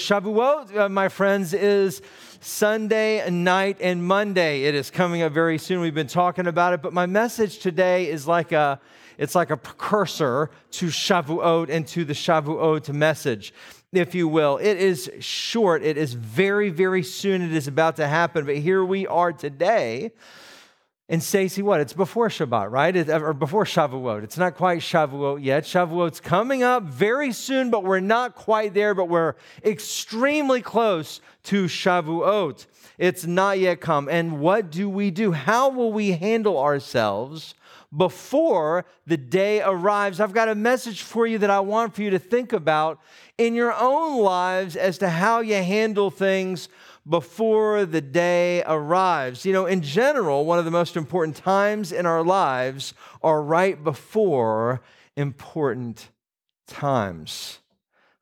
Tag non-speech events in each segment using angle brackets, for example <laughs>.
Shavuot, uh, my friends, is Sunday night and Monday. It is coming up very soon. We've been talking about it, but my message today is like a it's like a precursor to Shavuot and to the Shavuot message if you will. It is short, it is very, very soon, it is about to happen. But here we are today. And Stacy, what? It's before Shabbat, right? It, or before Shavuot. It's not quite Shavuot yet. Shavuot's coming up very soon, but we're not quite there, but we're extremely close to Shavuot. It's not yet come. And what do we do? How will we handle ourselves before the day arrives? I've got a message for you that I want for you to think about in your own lives as to how you handle things before the day arrives. You know, in general, one of the most important times in our lives are right before important times.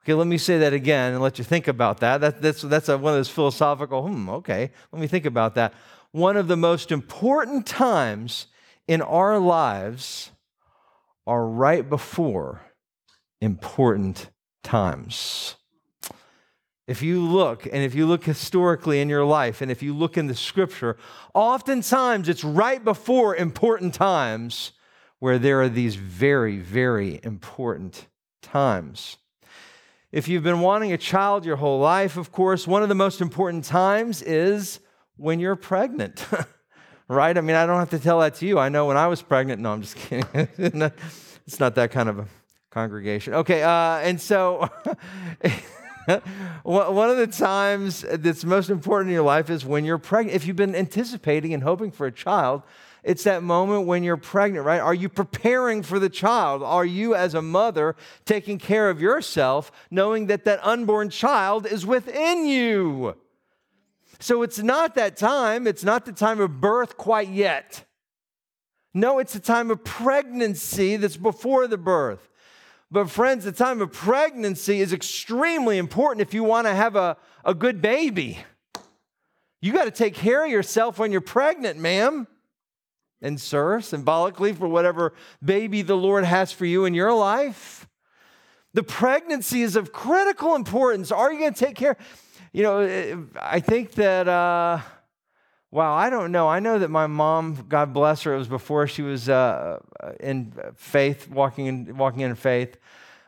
Okay, let me say that again and let you think about that. that that's that's a, one of those philosophical, hmm, okay, let me think about that. One of the most important times in our lives are right before important times. If you look, and if you look historically in your life, and if you look in the scripture, oftentimes it's right before important times where there are these very, very important times. If you've been wanting a child your whole life, of course, one of the most important times is when you're pregnant, <laughs> right? I mean, I don't have to tell that to you. I know when I was pregnant. No, I'm just kidding. <laughs> it's not that kind of a congregation. Okay, uh, and so <laughs> <laughs> one of the times that's most important in your life is when you're pregnant. If you've been anticipating and hoping for a child, it's that moment when you're pregnant, right? Are you preparing for the child? Are you, as a mother, taking care of yourself, knowing that that unborn child is within you? So it's not that time, it's not the time of birth quite yet. No, it's the time of pregnancy that's before the birth. But, friends, the time of pregnancy is extremely important if you want to have a, a good baby. You got to take care of yourself when you're pregnant, ma'am and sir, symbolically for whatever baby the Lord has for you in your life. The pregnancy is of critical importance. Are you going to take care? You know, I think that. Uh, Wow, I don't know. I know that my mom, God bless her, it was before she was uh, in faith, walking in, walking in faith.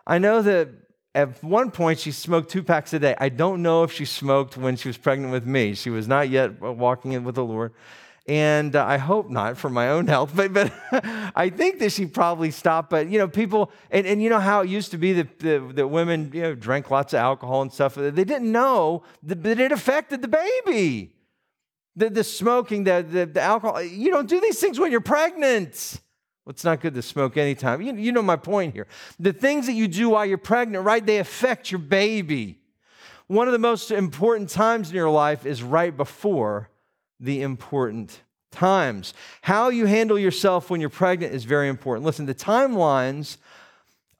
I know that at one point she smoked two packs a day. I don't know if she smoked when she was pregnant with me. She was not yet walking in with the Lord. And uh, I hope not for my own health, <laughs> but, but I think that she probably stopped. But, you know, people, and, and you know how it used to be that, that, that women, you know, drank lots of alcohol and stuff. They didn't know that it affected the baby the, the smoking, the, the, the alcohol. You don't do these things when you're pregnant. Well, it's not good to smoke anytime. You, you know my point here. The things that you do while you're pregnant, right, they affect your baby. One of the most important times in your life is right before the important times. How you handle yourself when you're pregnant is very important. Listen, the timelines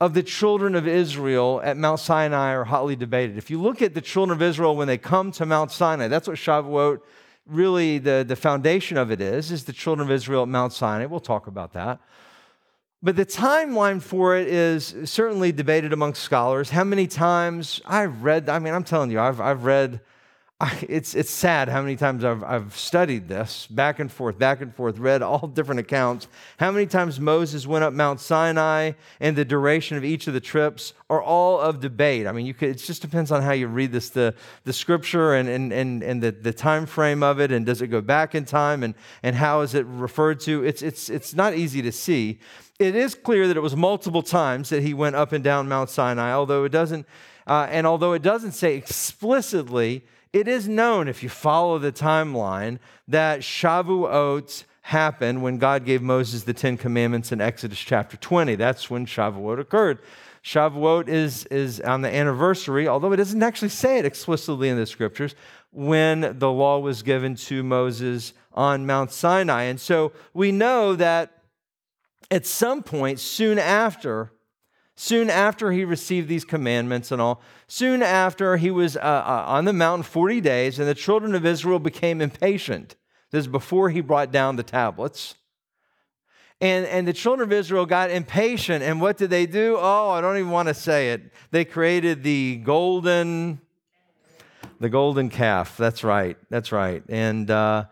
of the children of Israel at Mount Sinai are hotly debated. If you look at the children of Israel when they come to Mount Sinai, that's what Shavuot really the, the foundation of it is, is the children of Israel at Mount Sinai. We'll talk about that. But the timeline for it is certainly debated among scholars. How many times I've read, I mean, I'm telling you, I've, I've read, it's, it's sad how many times I've, I've studied this back and forth, back and forth, read all different accounts. How many times Moses went up Mount Sinai and the duration of each of the trips are all of debate. I mean, you could, it just depends on how you read this, the, the scripture and, and, and, and the, the time frame of it, and does it go back in time, and, and how is it referred to? It's, it's, it's not easy to see. It is clear that it was multiple times that he went up and down Mount Sinai, although it doesn't, uh, and although it doesn't say explicitly, it is known, if you follow the timeline, that Shavuot happened when God gave Moses the Ten Commandments in Exodus chapter 20. That's when Shavuot occurred. Shavuot is, is on the anniversary, although it doesn't actually say it explicitly in the scriptures, when the law was given to Moses on Mount Sinai. And so we know that at some point soon after soon after he received these commandments and all, soon after he was uh, uh, on the mountain 40 days, and the children of Israel became impatient. This is before he brought down the tablets. And, and the children of Israel got impatient. And what did they do? Oh, I don't even want to say it. They created the golden, the golden calf. That's right. That's right. And uh,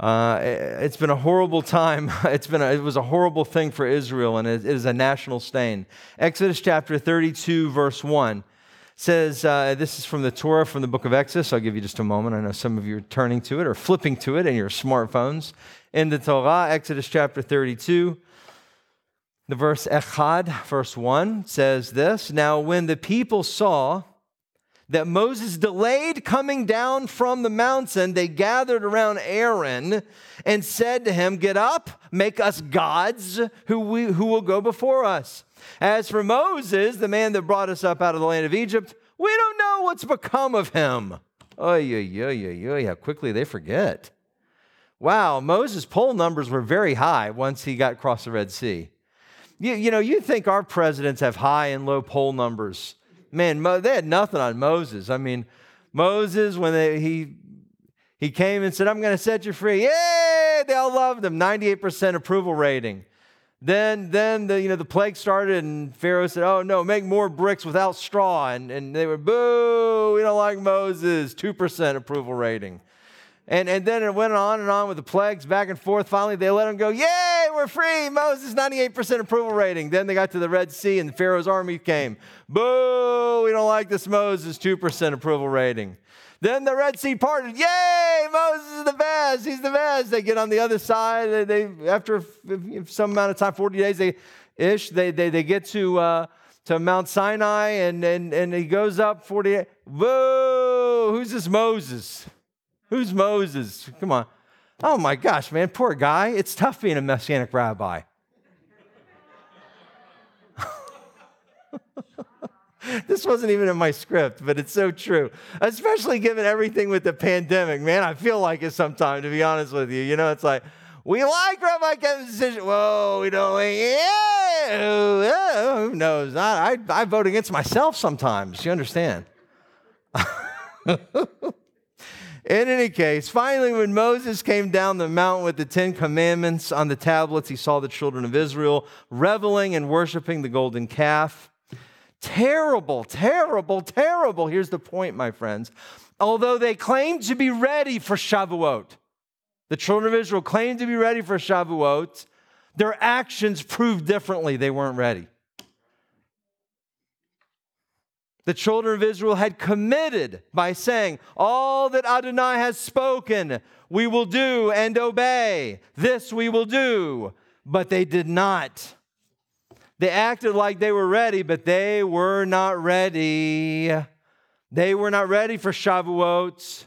uh, it's been a horrible time. <laughs> It's been a, it was a horrible thing for Israel, and it is a national stain. Exodus chapter 32, verse 1 says, uh, This is from the Torah from the book of Exodus. I'll give you just a moment. I know some of you are turning to it or flipping to it in your smartphones. In the Torah, Exodus chapter 32, the verse Echad, verse 1 says this Now, when the people saw that Moses delayed coming down from the mountain, they gathered around Aaron and said to him, Get up, make us gods who, we, who will go before us. As for Moses, the man that brought us up out of the land of Egypt, we don't know what's become of him. Oh, yeah, yeah, yeah, yeah, how quickly they forget. Wow, Moses' poll numbers were very high once he got across the Red Sea. You, you know, you think our presidents have high and low poll numbers man, Mo, they had nothing on Moses. I mean, Moses, when they, he, he came and said, I'm going to set you free. Yay! They all loved him. 98% approval rating. Then, then the, you know, the plague started, and Pharaoh said, Oh, no, make more bricks without straw. And, and they were, Boo, we don't like Moses. 2% approval rating. And, and then it went on and on with the plagues back and forth. Finally, they let him go, Yay, we're free. Moses, 98% approval rating. Then they got to the Red Sea and Pharaoh's army came. Boo, we don't like this Moses, 2% approval rating. Then the Red Sea parted. Yay, Moses is the best. He's the best. They get on the other side. They, they after some amount of time, 40 days, they ish, they, they, they get to, uh, to Mount Sinai and, and, and he goes up 40. Boo, who's this Moses? Who's Moses? Come on. Oh my gosh, man, poor guy. It's tough being a messianic rabbi. <laughs> this wasn't even in my script, but it's so true. Especially given everything with the pandemic, man. I feel like it sometimes, to be honest with you. You know, it's like, we like Rabbi Kevin's decision. Whoa, we don't like, yeah, oh, who knows? I, I, I vote against myself sometimes. You understand? <laughs> In any case, finally, when Moses came down the mountain with the Ten Commandments on the tablets, he saw the children of Israel reveling and worshiping the golden calf. Terrible, terrible, terrible. Here's the point, my friends. Although they claimed to be ready for Shavuot, the children of Israel claimed to be ready for Shavuot, their actions proved differently. They weren't ready. The children of Israel had committed by saying, All that Adonai has spoken, we will do and obey. This we will do. But they did not. They acted like they were ready, but they were not ready. They were not ready for Shavuot.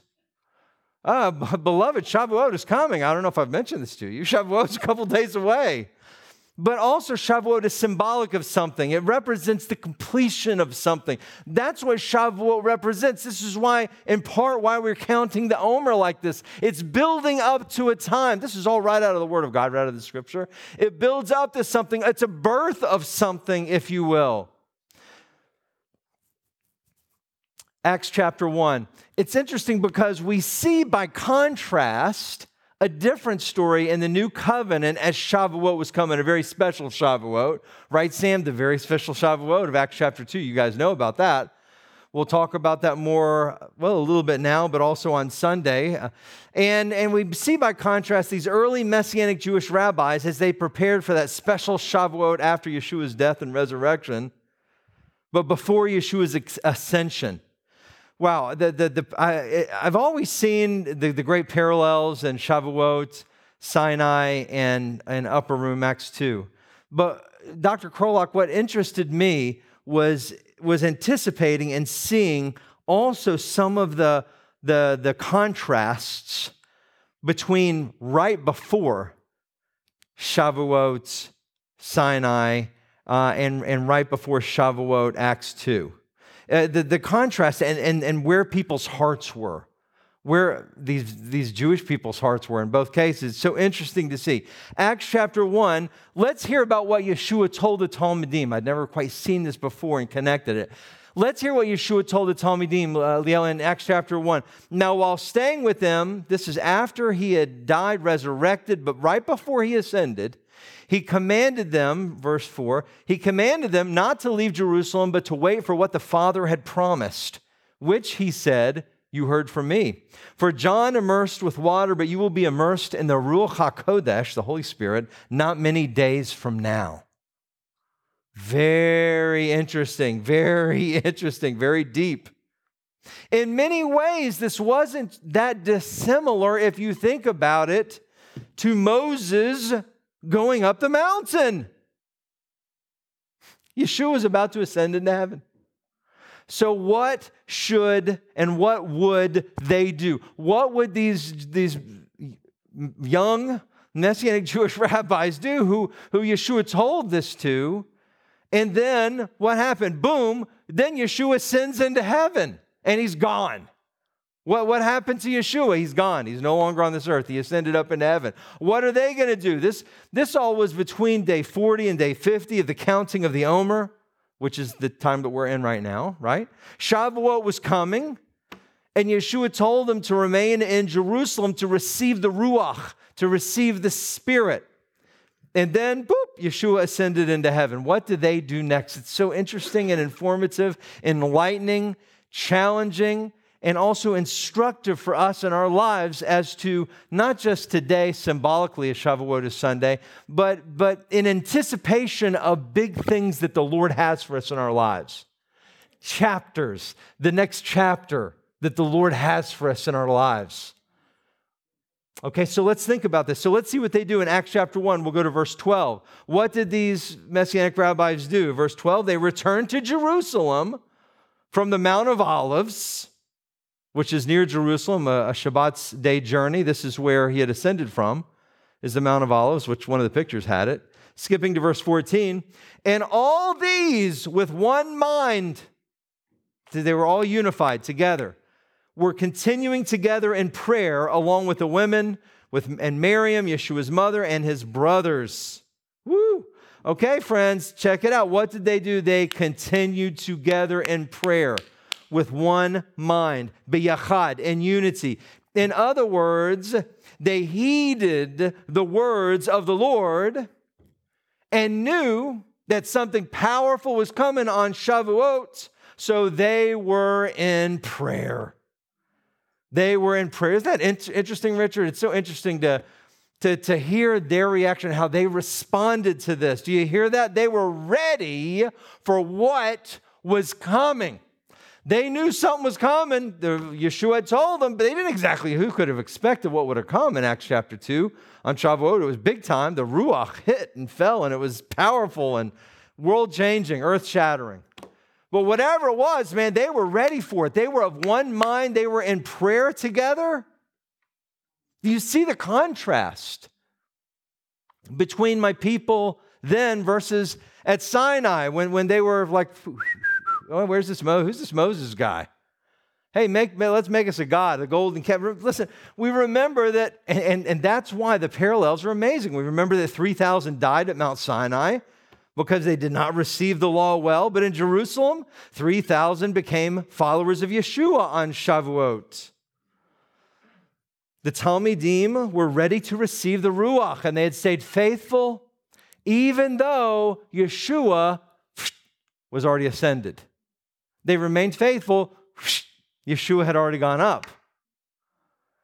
Ah, beloved, Shavuot is coming. I don't know if I've mentioned this to you. <laughs> Shavuot's a couple days away. But also, Shavuot is symbolic of something. It represents the completion of something. That's what Shavuot represents. This is why, in part, why we're counting the Omer like this. It's building up to a time. This is all right out of the Word of God, right out of the Scripture. It builds up to something. It's a birth of something, if you will. Acts chapter 1. It's interesting because we see by contrast a different story in the new covenant as Shavuot was coming, a very special Shavuot, right, Sam? The very special Shavuot of Acts chapter 2. You guys know about that. We'll talk about that more, well, a little bit now, but also on Sunday. And, and we see by contrast these early Messianic Jewish rabbis as they prepared for that special Shavuot after Yeshua's death and resurrection, but before Yeshua's ascension. Wow, the, the, the, I, I've always seen the, the great parallels in Shavuot, Sinai, and, and Upper Room, Acts 2. But Dr. Krolak, what interested me was was anticipating and seeing also some of the, the, the contrasts between right before Shavuot, Sinai, uh, and, and right before Shavuot, Acts 2. Uh, the, the contrast and, and, and where people's hearts were, where these, these Jewish people's hearts were in both cases. So interesting to see. Acts chapter 1, let's hear about what Yeshua told the Talmidim. I'd never quite seen this before and connected it. Let's hear what Yeshua told the Talmidim, uh, Liel, in Acts chapter 1. Now, while staying with them, this is after he had died, resurrected, but right before he ascended, he commanded them, verse 4, he commanded them not to leave Jerusalem, but to wait for what the Father had promised, which he said, you heard from me. For John immersed with water, but you will be immersed in the Ruach HaKodesh, the Holy Spirit, not many days from now. Very interesting, very <laughs> interesting, very deep. In many ways, this wasn't that dissimilar, if you think about it, to Moses going up the mountain. Yeshua was about to ascend into heaven. So, what should and what would they do? What would these, these young Messianic Jewish <laughs> rabbis do who, who Yeshua told this to? And then what happened? Boom, then Yeshua ascends into heaven and he's gone. What, what happened to Yeshua? He's gone. He's no longer on this earth. He ascended up into heaven. What are they going to do? This, this all was between day 40 and day 50 of the counting of the Omer which is the time that we're in right now, right? Shavuot was coming, and Yeshua told them to remain in Jerusalem to receive the Ruach, to receive the Spirit. And then, boop, Yeshua ascended into heaven. What did they do next? It's so interesting and informative, enlightening, challenging, and also instructive for us in our lives as to not just today, symbolically, as Shavuot is Sunday, but, but in anticipation of big things that the Lord has for us in our lives. Chapters, the next chapter that the Lord has for us in our lives. Okay, so let's think about this. So let's see what they do in Acts chapter 1. We'll go to verse 12. What did these messianic rabbis do? Verse 12, they returned to Jerusalem from the Mount of Olives which is near Jerusalem, a, Shabbat's day journey. This is where he had ascended from, is the Mount of Olives, which one of the pictures had it. Skipping to verse 14, and all these with one mind, they were all unified together, were continuing together in prayer along with the women with, and Miriam, Yeshua's mother, and his brothers. Woo! Okay, friends, check it out. What did they do? They continued together in prayer with one mind, biyachad, in unity. In other words, they heeded the words of the Lord and knew that something powerful was coming on Shavuot, so they were in prayer. They were in prayer. Isn't that in- interesting, Richard? It's so interesting to, to, to hear their reaction, how they responded to this. Do you hear that? They were ready for what was coming. They knew something was coming. The, Yeshua had told them, but they didn't exactly, who could have expected what would have come in Acts chapter 2 on Shavuot? It was big time. The Ruach hit and fell, and it was powerful and world changing, earth shattering. But whatever it was, man, they were ready for it. They were of one mind, they were in prayer together. Do you see the contrast between my people then versus at Sinai when, when they were like, oh, where's this Mo? Who's this Moses guy? Hey, make, let's make us a God, a golden calf. Listen, we remember that, and, and, and that's why the parallels are amazing. We remember that 3,000 died at Mount Sinai because they did not receive the law well. But in Jerusalem, 3,000 became followers of Yeshua on Shavuot. The Talmidim were ready to receive the Ruach, and they had stayed faithful even though Yeshua was already ascended. They remained faithful. Yeshua had already gone up.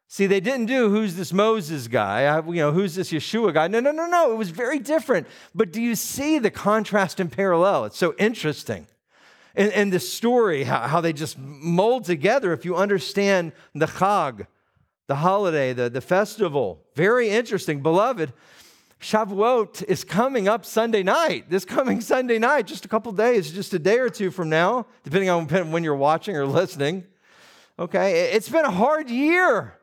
See, they didn't do who's this Moses guy, you know, who's this Yeshua guy. No, no, no, no. It was very different. But do you see the contrast and parallel? It's so interesting. And, and the story, how, how they just mold together, if you understand the Chag, the holiday, the, the festival. Very interesting. Beloved, Shavuot is coming up Sunday night. This coming Sunday night, just a couple days, just a day or two from now, depending on when you're watching or listening. Okay, it's been a hard year.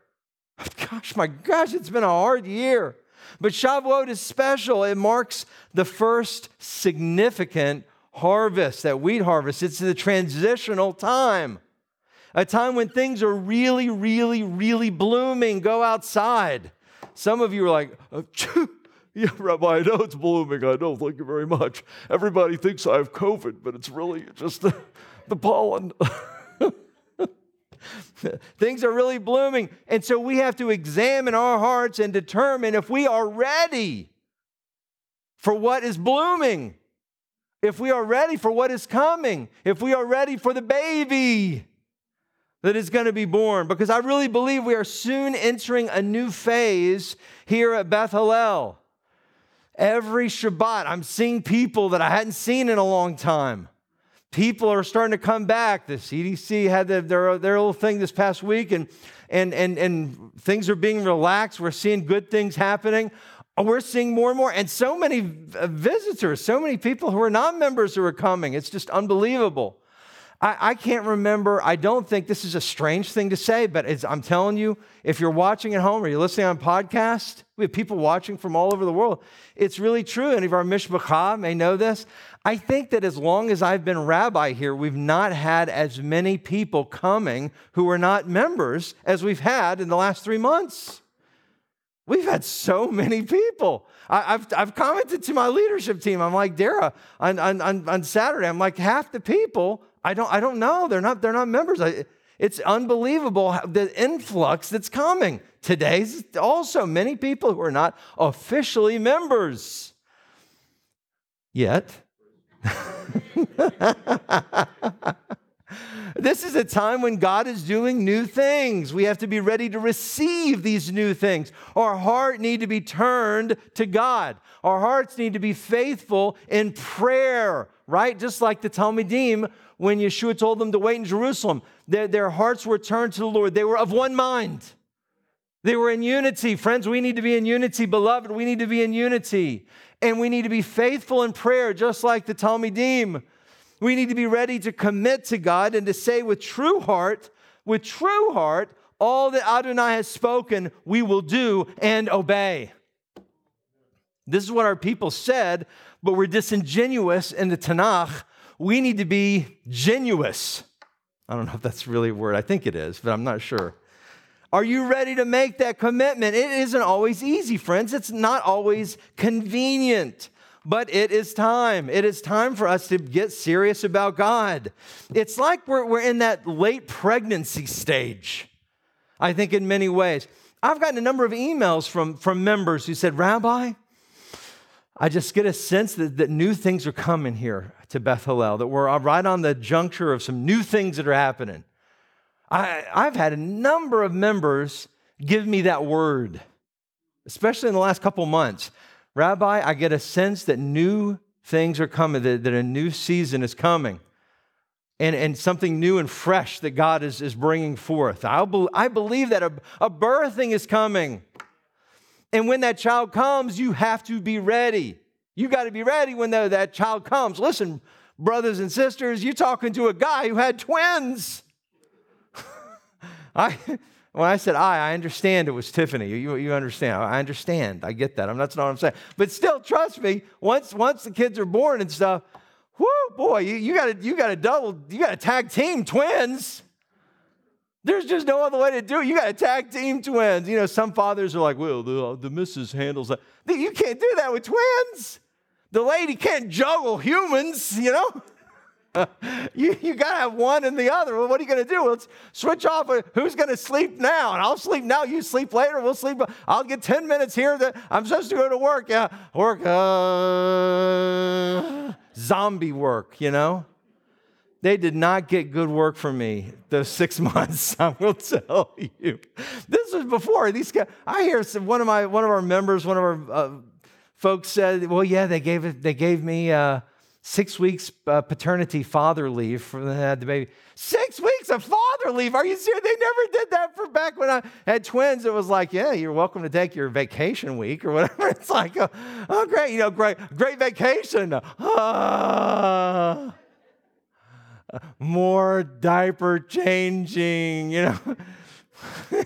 <laughs> Gosh, my gosh, it's been a hard year. But Shavuot is special. It marks the first significant harvest, that wheat harvest. It's the transitional time, a time when things are really, really, really blooming. Go outside. Some of you are like, <laughs> yeah, <laughs> Rabbi, I know it's blooming. I know, thank you very much. Everybody thinks I have COVID, but it's really just the, the pollen. <laughs> Things are really blooming. And so we have to examine our hearts and determine if we are ready for what is blooming, if we are ready for what is coming, if we are ready for the baby that is going to be born. Because I really believe we are soon entering a new phase here at Beth Hallel. Every Shabbat, I'm seeing people that I hadn't seen in a long time people are starting to come back. The CDC had the, their, their little thing this past week, and, and, and, and things are being relaxed. We're seeing good things happening. We're seeing more and more, and so many visitors, so many people who are not members who are coming. It's just unbelievable. I, I, can't remember, I don't think this is a strange thing to say, but I'm telling you, if you're watching at home or you're listening on podcast, we have people watching from all over the world. It's really true. Any of our mishpacha may know this. I think that as long as I've been rabbi here, we've not had as many people coming who are not members as we've had in the last three months. We've had so many people. I, have I've commented to my leadership team. I'm like, Dara, on, on, on Saturday, I'm like, half the people, I don't, I don't know. They're not, they're not members. I, it's unbelievable the influx that's coming. Today's also many people who are not officially members yet. <laughs> this is a time when God is doing new things. We have to be ready to receive these new things. Our heart need to be turned to God. Our hearts need to be faithful in prayer, right? Just like the Talmidim when Yeshua told them to wait in Jerusalem. Their, their hearts were turned to the Lord. They were of one mind. They were in unity. Friends, we need to be in unity. Beloved, we need to be in unity and we need to be faithful in prayer, just like the Talmidim. We need to be ready to commit to God and to say with true heart, with true heart, all that Adonai has spoken, we will do and obey. This is what our people said, but we're disingenuous in the Tanakh. We need to be genuous. I don't know if that's really a word. I think it is, but I'm not sure. Are you ready to make that commitment? It isn't always easy, friends. It's not always convenient, but it is time. It is time for us to get serious about God. It's like we're, we're in that late pregnancy stage, I think, in many ways. I've gotten a number of emails from, from members who said, Rabbi, I just get a sense that, that new things are coming here to Beth Hallel, that we're right on the juncture of some new things that are happening. I, I've had a number of members give me that word, especially in the last couple months. Rabbi, I get a sense that new things are coming, that, that a new season is coming, and, and something new and fresh that God is, is bringing forth. I, be, I believe that a, a birthing is coming. And when that child comes, you have to be ready. You got to be ready when the, that child comes. Listen, brothers and sisters, you're talking to a guy who had twins. <laughs> I, when I said I, I understand it was Tiffany. You, you understand. I understand. I get that. I'm, that's not what I'm saying. But still, trust me, once, once the kids are born and stuff, whoo, boy, you, you got to you got to double, you got to tag team twins. There's just no other way to do it. You got to tag team twins. You know, some fathers are like, well, the, the missus handles that. You can't do that with twins. The lady can't juggle humans, you know? <laughs> you you got to have one and the other. Well, what are you going to do? Let's switch off. Who's going to sleep now? And I'll sleep now. You sleep later. We'll sleep. I'll get 10 minutes here. That I'm supposed to go to work. Yeah, work. Uh, zombie work, you know? They did not get good work from me those <laughs> six months. I will tell you. This was before these guys. I hear some, one of my one of our members, one of our uh, folks said, "Well, yeah, they gave it. They gave me uh, six weeks uh, paternity father leave for the baby. Six weeks of father leave? Are you serious? They never did that for back when I had twins. It was like, yeah, you're welcome to take your vacation week or whatever. <laughs> It's like, oh, oh great, you know, great, great vacation." Ah more diaper changing, you know. <laughs>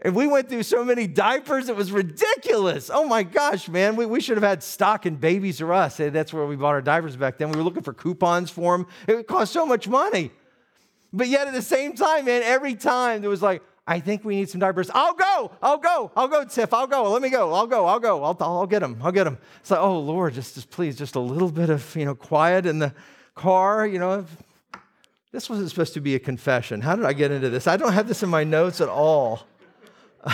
and we went through so many diapers, it was ridiculous. Oh my gosh, man, we, we should have had stock in Babies R Us. That's where we bought our diapers back then. We were looking for coupons for them. It cost so much money. But yet at the same time, man, every time there was like, I think we need some diapers. I'll go. I'll go. I'll go, Tiff. I'll go. Let me go. I'll go. I'll go. I'll, I'll get them. I'll get them. It's like, oh, Lord, just, just please, just a little bit of, you know, quiet in the car, you know, this wasn't supposed to be a confession. How did I get into this? I don't have this in my notes at all. <laughs>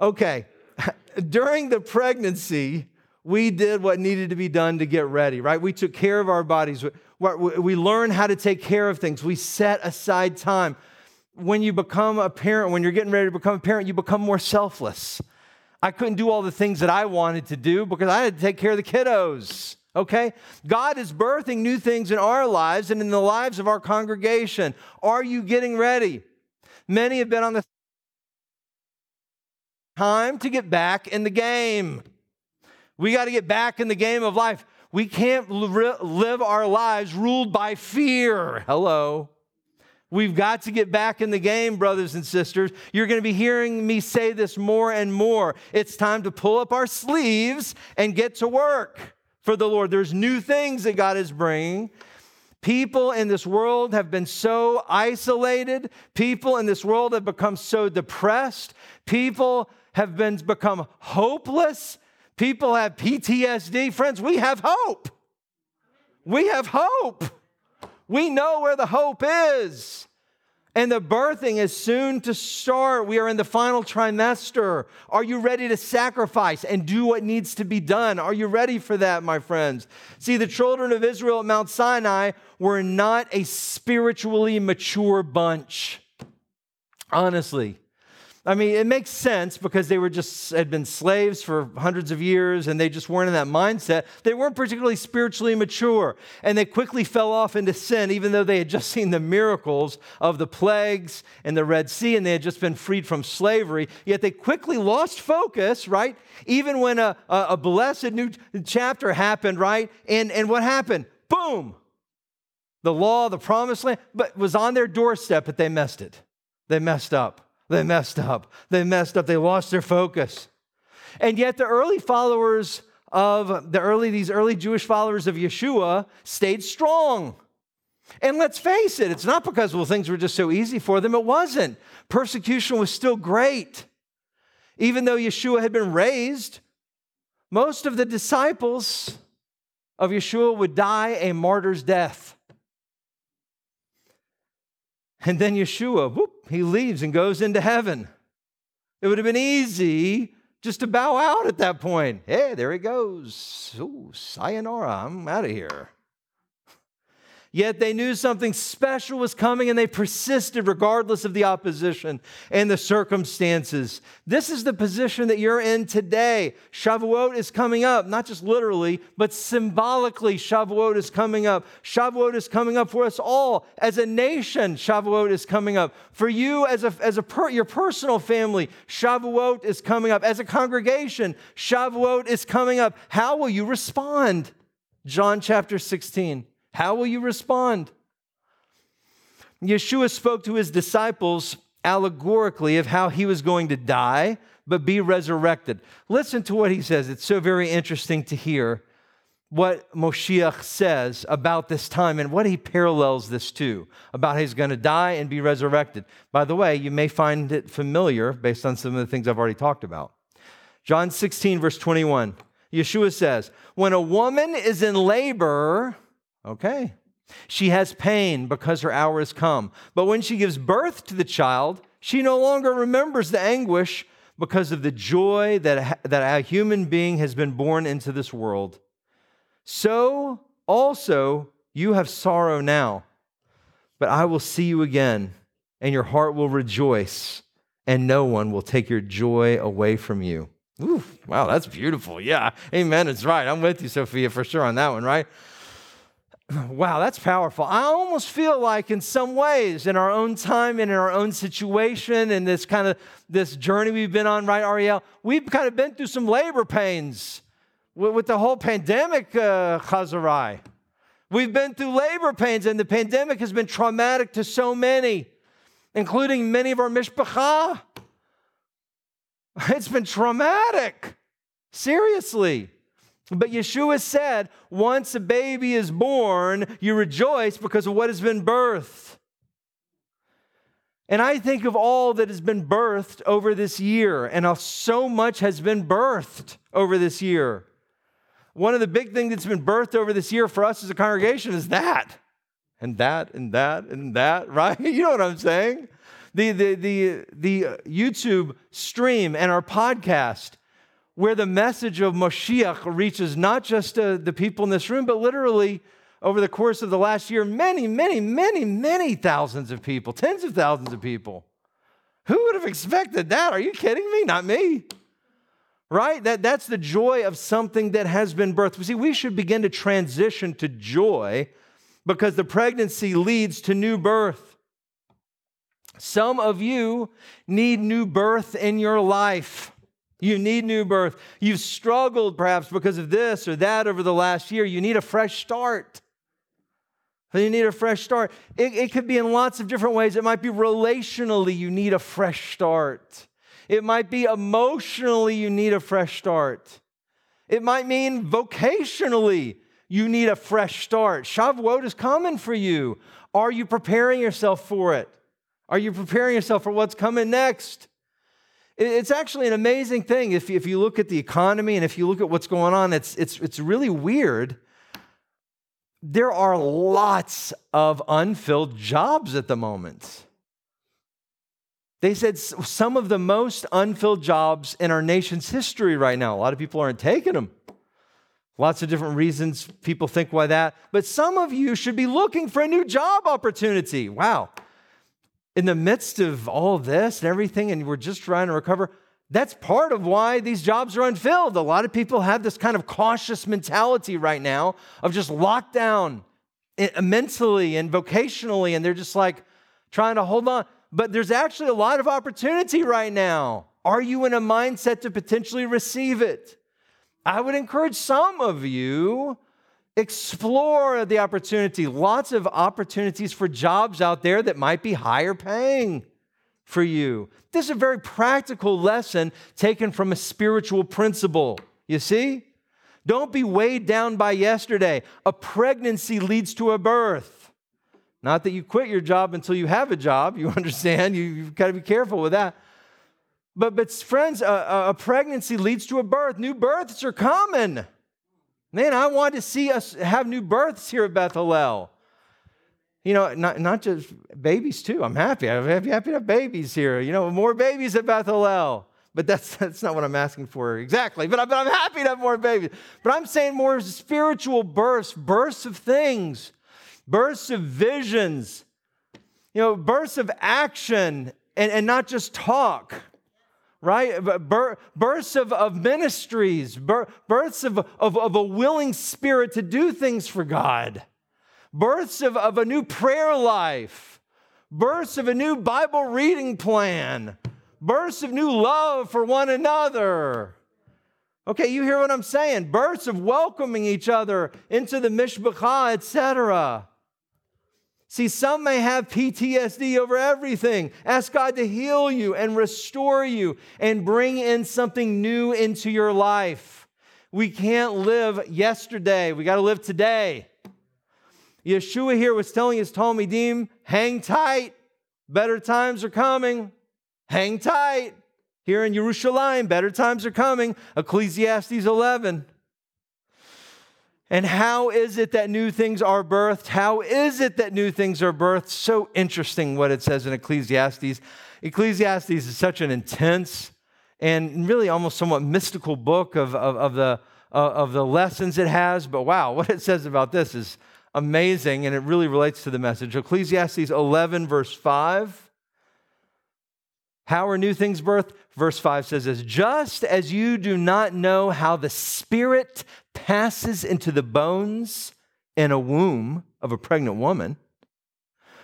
okay. <laughs> During the pregnancy, we did what needed to be done to get ready, right? We took care of our bodies. We learned how to take care of things. We set aside time. When you become a parent, when you're getting ready to become a parent, you become more selfless. I couldn't do all the things that I wanted to do because I had to take care of the kiddos okay? God is birthing new things in our lives and in the lives of our congregation. Are you getting ready? Many have been on the time to get back in the game. We got to get back in the game of life. We can't live our lives ruled by fear. Hello. We've got to get back in the game, brothers and sisters. You're going to be hearing me say this more and more. It's time to pull up our sleeves and get to work for the Lord. There's new things that God is bringing. People in this world have been so isolated. People in this world have become so depressed. People have been become hopeless. People have PTSD. Friends, we have hope. We have hope. We know where the hope is. And the birthing is soon to start. We are in the final trimester. Are you ready to sacrifice and do what needs to be done? Are you ready for that, my friends? See, the children of Israel at Mount Sinai were not a spiritually mature bunch. Honestly, I mean, it makes sense because they were just had been slaves for hundreds of years and they just weren't in that mindset. They weren't particularly spiritually mature and they quickly fell off into sin, even though they had just seen the miracles of the plagues and the Red Sea and they had just been freed from slavery. Yet they quickly lost focus, right? Even when a, a, a blessed new chapter happened, right? And, and what happened? Boom! The law, the promised land, but was on their doorstep, but they messed it. They messed up. They messed up. They messed up. They lost their focus. And yet the early followers of the early these early Jewish followers of Yeshua stayed strong. And let's face it, it's not because well things were just so easy for them. It wasn't. Persecution was still great. Even though Yeshua had been raised, most of the disciples of Yeshua would die a martyr's death. And then Yeshua, whoop, he leaves and goes into heaven. It would have been easy just to bow out at that point. Hey, there he goes. Ooh, sayonara, I'm out of here. Yet they knew something special was coming and they persisted regardless of the opposition and the circumstances. This is the position that you're in today. Shavuot is coming up, not just literally, but symbolically, Shavuot is coming up. Shavuot is coming up for us all. As a nation, Shavuot is coming up. For you as a, as a per, your personal family, Shavuot is coming up. As a congregation, Shavuot is coming up. How will you respond? John chapter 16. How will you respond? Yeshua spoke to his disciples allegorically of how he was going to die but be resurrected. Listen to what he says. It's so very interesting to hear what Moshiach says about this time and what he parallels this to about he's going to die and be resurrected. By the way, you may find it familiar based on some of the things I've already talked about. John 16, verse 21, Yeshua says, When a woman is in labor, Okay. She has pain because her hour has come. But when she gives birth to the child, she no longer remembers the anguish because of the joy that, that a human being has been born into this world. So also You have sorrow now, but I will see you again, and your heart will rejoice, and no one will take your joy away from you. Ooh, wow, that's beautiful. Yeah, amen. It's right. I'm with you, Sophia, for sure on that one, right? <clears throat> Wow, that's powerful. I almost feel like, in some ways, in our own time and in our own situation, and this kind of this journey we've been on, right, Ariel? We've kind of been through some labor pains with, with the whole pandemic, uh, Chazarai. We've been through labor pains, and the pandemic has been traumatic to so many, including many of our mishpacha. <laughs> It's been traumatic. Seriously. But Yeshua said, once a baby is born, you rejoice because of what has been birthed. And I think of all that has been birthed over this year, and so much has been birthed over this year. One of the big things that's been birthed over this year for us as a congregation is that, and that, and that, and that, <laughs> right? You know what I'm saying? The, the, the, the YouTube stream and our podcast where the message of Moshiach reaches not just uh, the people in this room, but literally over the course of the last year, many, many, many, many thousands of people, tens of thousands of people. Who would have expected that? Are you kidding me? Not me. Right? That, that's the joy of something that has been birthed. See, we should begin to transition to joy because the pregnancy leads to new birth. Some of you need new birth in your life. You need new birth. You've struggled perhaps because of this or that over the last year. You need a fresh start. You need a fresh start. It, it could be in lots of different ways. It might be relationally, you need a fresh start. It might be emotionally, you need a fresh start. It might mean vocationally, you need a fresh start. Shavuot is coming for you. Are you preparing yourself for it? Are you preparing yourself for what's coming next? It's actually an amazing thing if, if you look at the economy and if you look at what's going on, it's, it's, it's really weird. There are lots of unfilled jobs at the moment. They said some of the most unfilled jobs in our nation's history right now. A lot of people aren't taking them. Lots of different reasons people think why that. But some of you should be looking for a new job opportunity. Wow in the midst of all this and everything, and we're just trying to recover, that's part of why these jobs are unfilled. A lot of people have this kind of cautious mentality right now of just lockdown eh, mentally and vocationally, and they're just like trying to hold on. But there's actually a lot of opportunity right now. Are you in a mindset to potentially receive it? I would encourage some of you Explore the opportunity. Lots of opportunities for jobs out there that might be higher paying for you. This is a very practical lesson taken from a spiritual principle. You see? Don't be weighed down by yesterday. A pregnancy leads to a birth. Not that you quit your job until you have a job. You <laughs> understand? You, have got to be careful with that. But, but friends, a, a pregnancy leads to a birth. New births are coming. Man, I want to see us have new births here at Beth Hallel. You know, not, not just babies, too. I'm happy. I'm happy to have babies here. You know, more babies at Beth Hallel. But that's, <laughs> that's not what I'm asking for exactly. But, I, but I'm happy to have more babies. But I'm saying more spiritual bursts, bursts of things, bursts of visions, you know, bursts of action and, and not just talk right? Births of, of ministries, births of, of, of a willing spirit to do things for God, births of, of a new prayer life, births of a new Bible reading plan, births of new love for one another. Okay, you hear what I'm saying? Births of welcoming each other into the mishpacha, etc. See, some may have PTSD over everything. Ask God to heal you and restore you and bring in something new into your life. We can't live yesterday, we got to live today. Yeshua here was telling his Talmidim, hang tight, better times are coming. Hang tight. Here in Jerusalem, better times are coming. Ecclesiastes 11. And how is it that new things are birthed? How is it that new things are birthed? So interesting what it says in Ecclesiastes. Ecclesiastes is such an intense and really almost somewhat mystical book of, of, of the, uh, of the lessons it has. But wow, what it says about this is amazing, and it really relates to the message. Ecclesiastes 11, verse 5. How are new things birthed? Verse 5 says this Just as you do not know how the Spirit passes into the bones in a womb of a pregnant woman,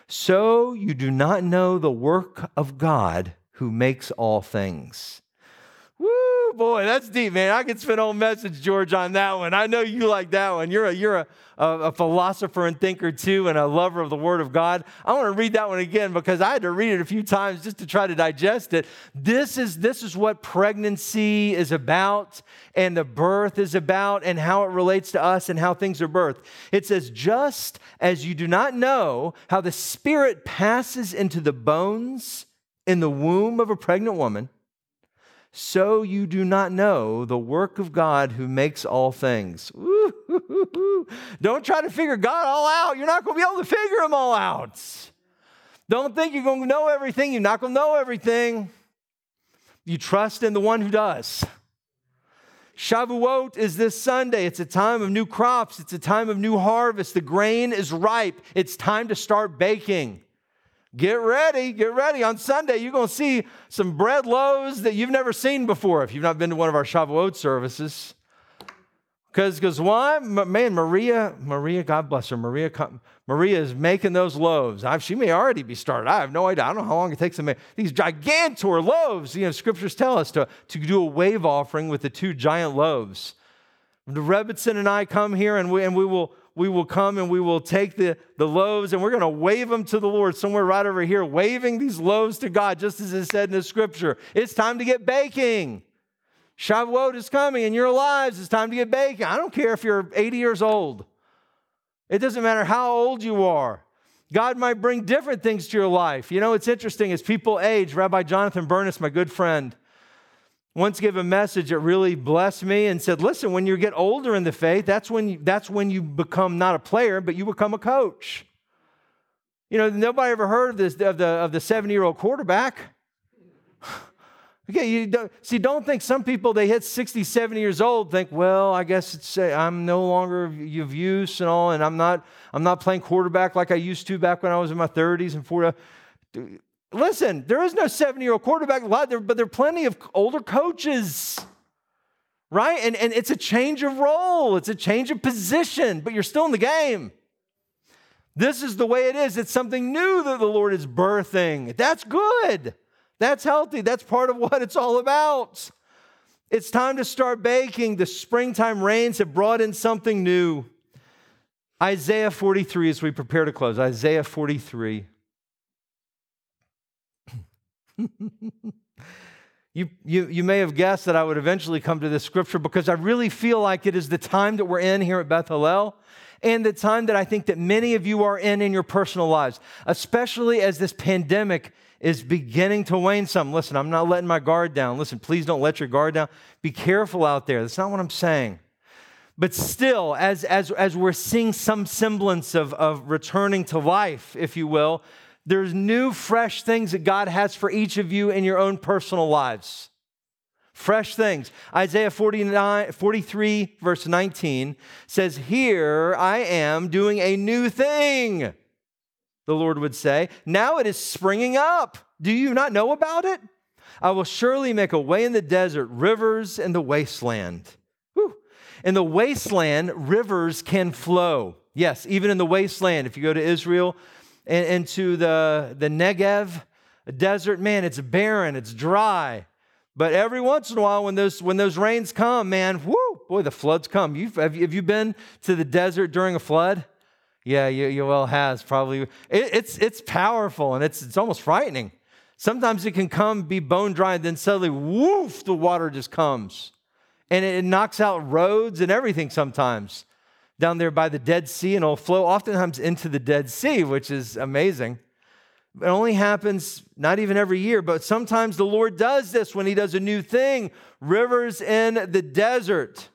so you do not know the work of God who makes all things. Boy, that's deep, man. I could spend a whole message, George, on that one. I know you like that one. You're a, you're a, a, a philosopher and thinker too, and a lover of the Word of God. I want to read that one again because I had to read it a few times just to try to digest it. This is, this is what pregnancy is about, and the birth is about, and how it relates to us and how things are birthed. It says, just as you do not know how the Spirit passes into the bones in the womb of a pregnant woman so you do not know the work of God who makes all things. <laughs> Don't try to figure God all out. You're not going to be able to figure them all out. Don't think you're going to know everything. You're not going to know everything. You trust in the one who does. Shavuot is this Sunday. It's a time of new crops, it's a time of new harvest. The grain is ripe. It's time to start baking. Get ready, get ready. On Sunday, you're going to see some bread loaves that you've never seen before if you've not been to one of our Shavuot services. Because because why? Man, Maria, Maria, God bless her, Maria, Maria is making those loaves. I, she may already be started. I have no idea. I don't know how long it takes to make these gigantor loaves. You know, scriptures tell us to, to do a wave offering with the two giant loaves. The and I come here and we, and we will we will come and we will take the, the loaves and we're going to wave them to the Lord somewhere right over here, waving these loaves to God, just as it said in the scripture. It's time to get baking. Shavuot is coming in your lives. It's time to get baking. I don't care if you're 80 years old, it doesn't matter how old you are. God might bring different things to your life. You know, it's interesting as people age. Rabbi Jonathan Bernis, my good friend, once gave a message that really blessed me and said, listen, when you get older in the faith, that's when you, that's when you become not a player, but you become a coach. You know, nobody ever heard of this of the of the 70-year-old quarterback. <sighs> okay, you don't, see, don't think some people they hit 60, 70 years old think, well, I guess it's uh, I'm no longer of use and all, and I'm not I'm not playing quarterback like I used to back when I was in my 30s and 40s. Listen, there is no 70 year old quarterback, but there are plenty of older coaches, right? And, and it's a change of role, it's a change of position, but you're still in the game. This is the way it is. It's something new that the Lord is birthing. That's good. That's healthy. That's part of <laughs> what it's all about. It's time to start baking. The springtime rains have brought in something new. Isaiah 43, as we prepare to close, Isaiah 43. You, you, you may have guessed that I would eventually come to this scripture because I really feel like it is the time that we're in here at Beth Hallel and the time that I think that many of you are in in your personal lives, especially as this pandemic is beginning to wane some. Listen, I'm not letting my guard down. Listen, please don't let your guard down. Be careful out there. That's not what I'm saying. But still, as, as, as we're seeing some semblance of, of returning to life, if you will, there's new, fresh things that God has for each of you in your own personal lives. Fresh things. Isaiah 49, 43, verse 19 says, Here I am doing a new thing, the Lord would say. Now it is springing up. Do you not know about it? I will surely make a way in the desert, rivers in the wasteland. Whew. In the wasteland, rivers can flow. Yes, even in the wasteland. If you go to Israel, into the, the Negev desert, man, it's barren, it's dry. But every once in a while, when those, when those rains come, man, whoo, boy, the floods come. You've, have, you, have you been to the desert during a flood? Yeah, you, you well has probably. It, it's, it's powerful and it's, it's almost frightening. Sometimes it can come, be bone dry, and then suddenly, woof, the water just comes. And it, it knocks out roads and everything sometimes down there by the Dead Sea and it'll flow oftentimes into the Dead Sea, which is amazing. It only happens not even every year, but sometimes the Lord does this when He does a new thing. Rivers in the desert.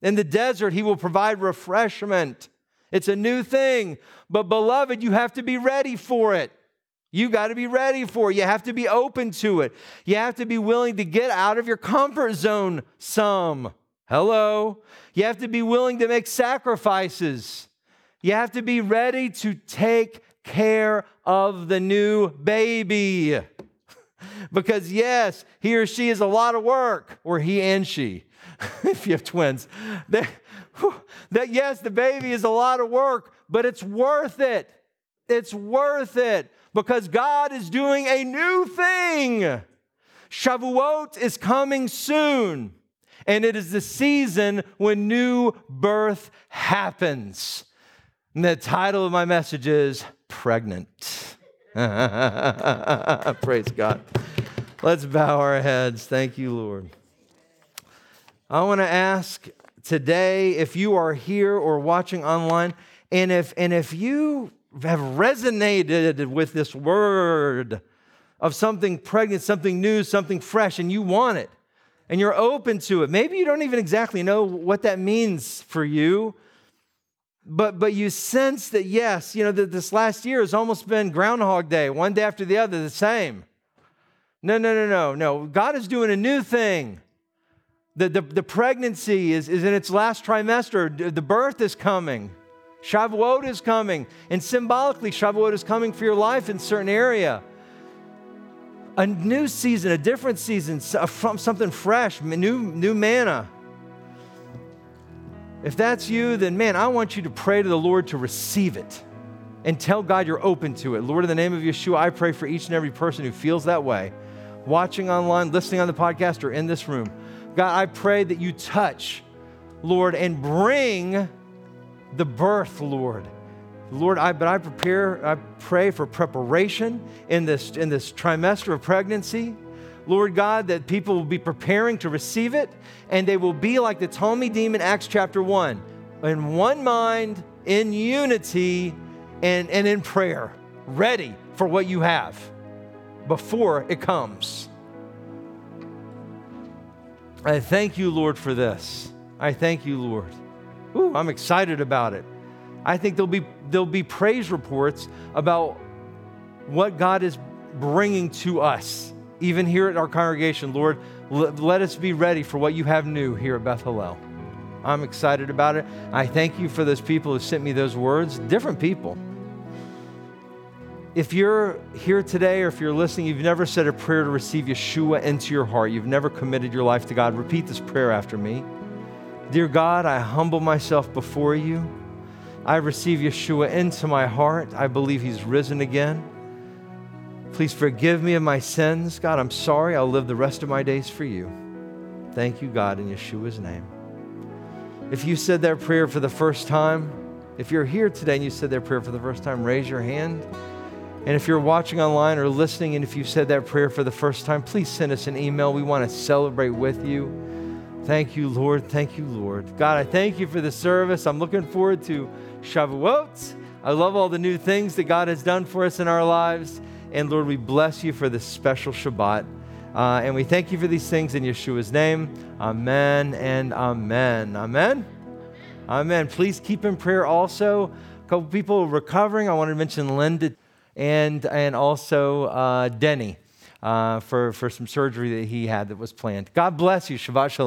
In the desert, He will provide refreshment. It's a new thing. But, beloved, you have to be ready for it. You got to be ready for it. You have to be open to it. You have to be willing to get out of your comfort zone some. Hello. You have to be willing to make sacrifices. You have to be ready to take care of the new baby. <laughs> because, yes, he or she is a lot of work, or he and she, <laughs> if you have twins. That, that, yes, the baby is a lot of work, but it's worth it. It's worth it because God is doing a new thing. Shavuot is coming soon, and it is the season when new birth happens. And the title of my message is Pregnant. <laughs> Praise God. Let's bow our heads. Thank you, Lord. I want to ask today if you are here or watching online, and if, and if you have resonated with this word of something pregnant, something new, something fresh, and you want it, and you're open to it, maybe you don't even exactly know what that means for you. But, but you sense that, yes, you know, that this last year has almost been Groundhog Day, one day after the other, the same. No, no, no, no, no. God is doing a new thing. The, the, the pregnancy is, is in its last trimester, the birth is coming. Shavuot is coming. And symbolically, Shavuot is coming for your life in certain area. A new season, a different season, something fresh, new, new manna. If that's you, then man, I want you to pray to the Lord to receive it and tell God you're open to it. Lord, in the name of Yeshua, I pray for each and every person who feels that way, watching online, listening on the podcast, or in this room. God, I pray that you touch, Lord, and bring the birth, Lord. Lord, I, but I prepare, I pray for preparation in this, in this trimester of pregnancy. Lord God, that people will be preparing to receive it and they will be like the Talmidim demon, Acts chapter 1, in one mind, in unity, and, and in prayer, ready for what you have before it comes. I thank you, Lord, for this. I thank you, Lord. Ooh, I'm excited about it. I think there'll be, there'll be praise reports about what God is bringing to us, even here at our congregation. Lord, let us be ready for what you have new here at Beth Hallel. I'm excited about it. I thank you for those people who sent me those words, different people. If you're here today or if you're listening, you've never said a prayer to receive Yeshua into your heart, you've never committed your life to God, repeat this prayer after me. Dear God, I humble myself before you. I receive Yeshua into my heart. I believe he's risen again. Please forgive me of my sins. God, I'm sorry. I'll live the rest of my days for you. Thank you, God, in Yeshua's name. If you said that prayer for the first time, if you're here today and you said that prayer for the first time, raise your hand. And if you're watching online or listening, and if you said that prayer for the first time, please send us an email. We want to celebrate with you. Thank you, Lord. Thank you, Lord. God, I thank you for the service. I'm looking forward to Shavuot. I love all the new things that God has done for us in our lives. And Lord, we bless you for this special Shabbat. Uh, and we thank you for these things in Yeshua's name. Amen and amen. Amen. Amen. Please keep in prayer also. A couple people recovering. I want to mention Linda and, and also uh, Denny uh, for, for some surgery that he had that was planned. God bless you. Shabbat Shalom.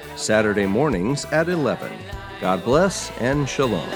Saturday mornings at 11. God bless and shalom.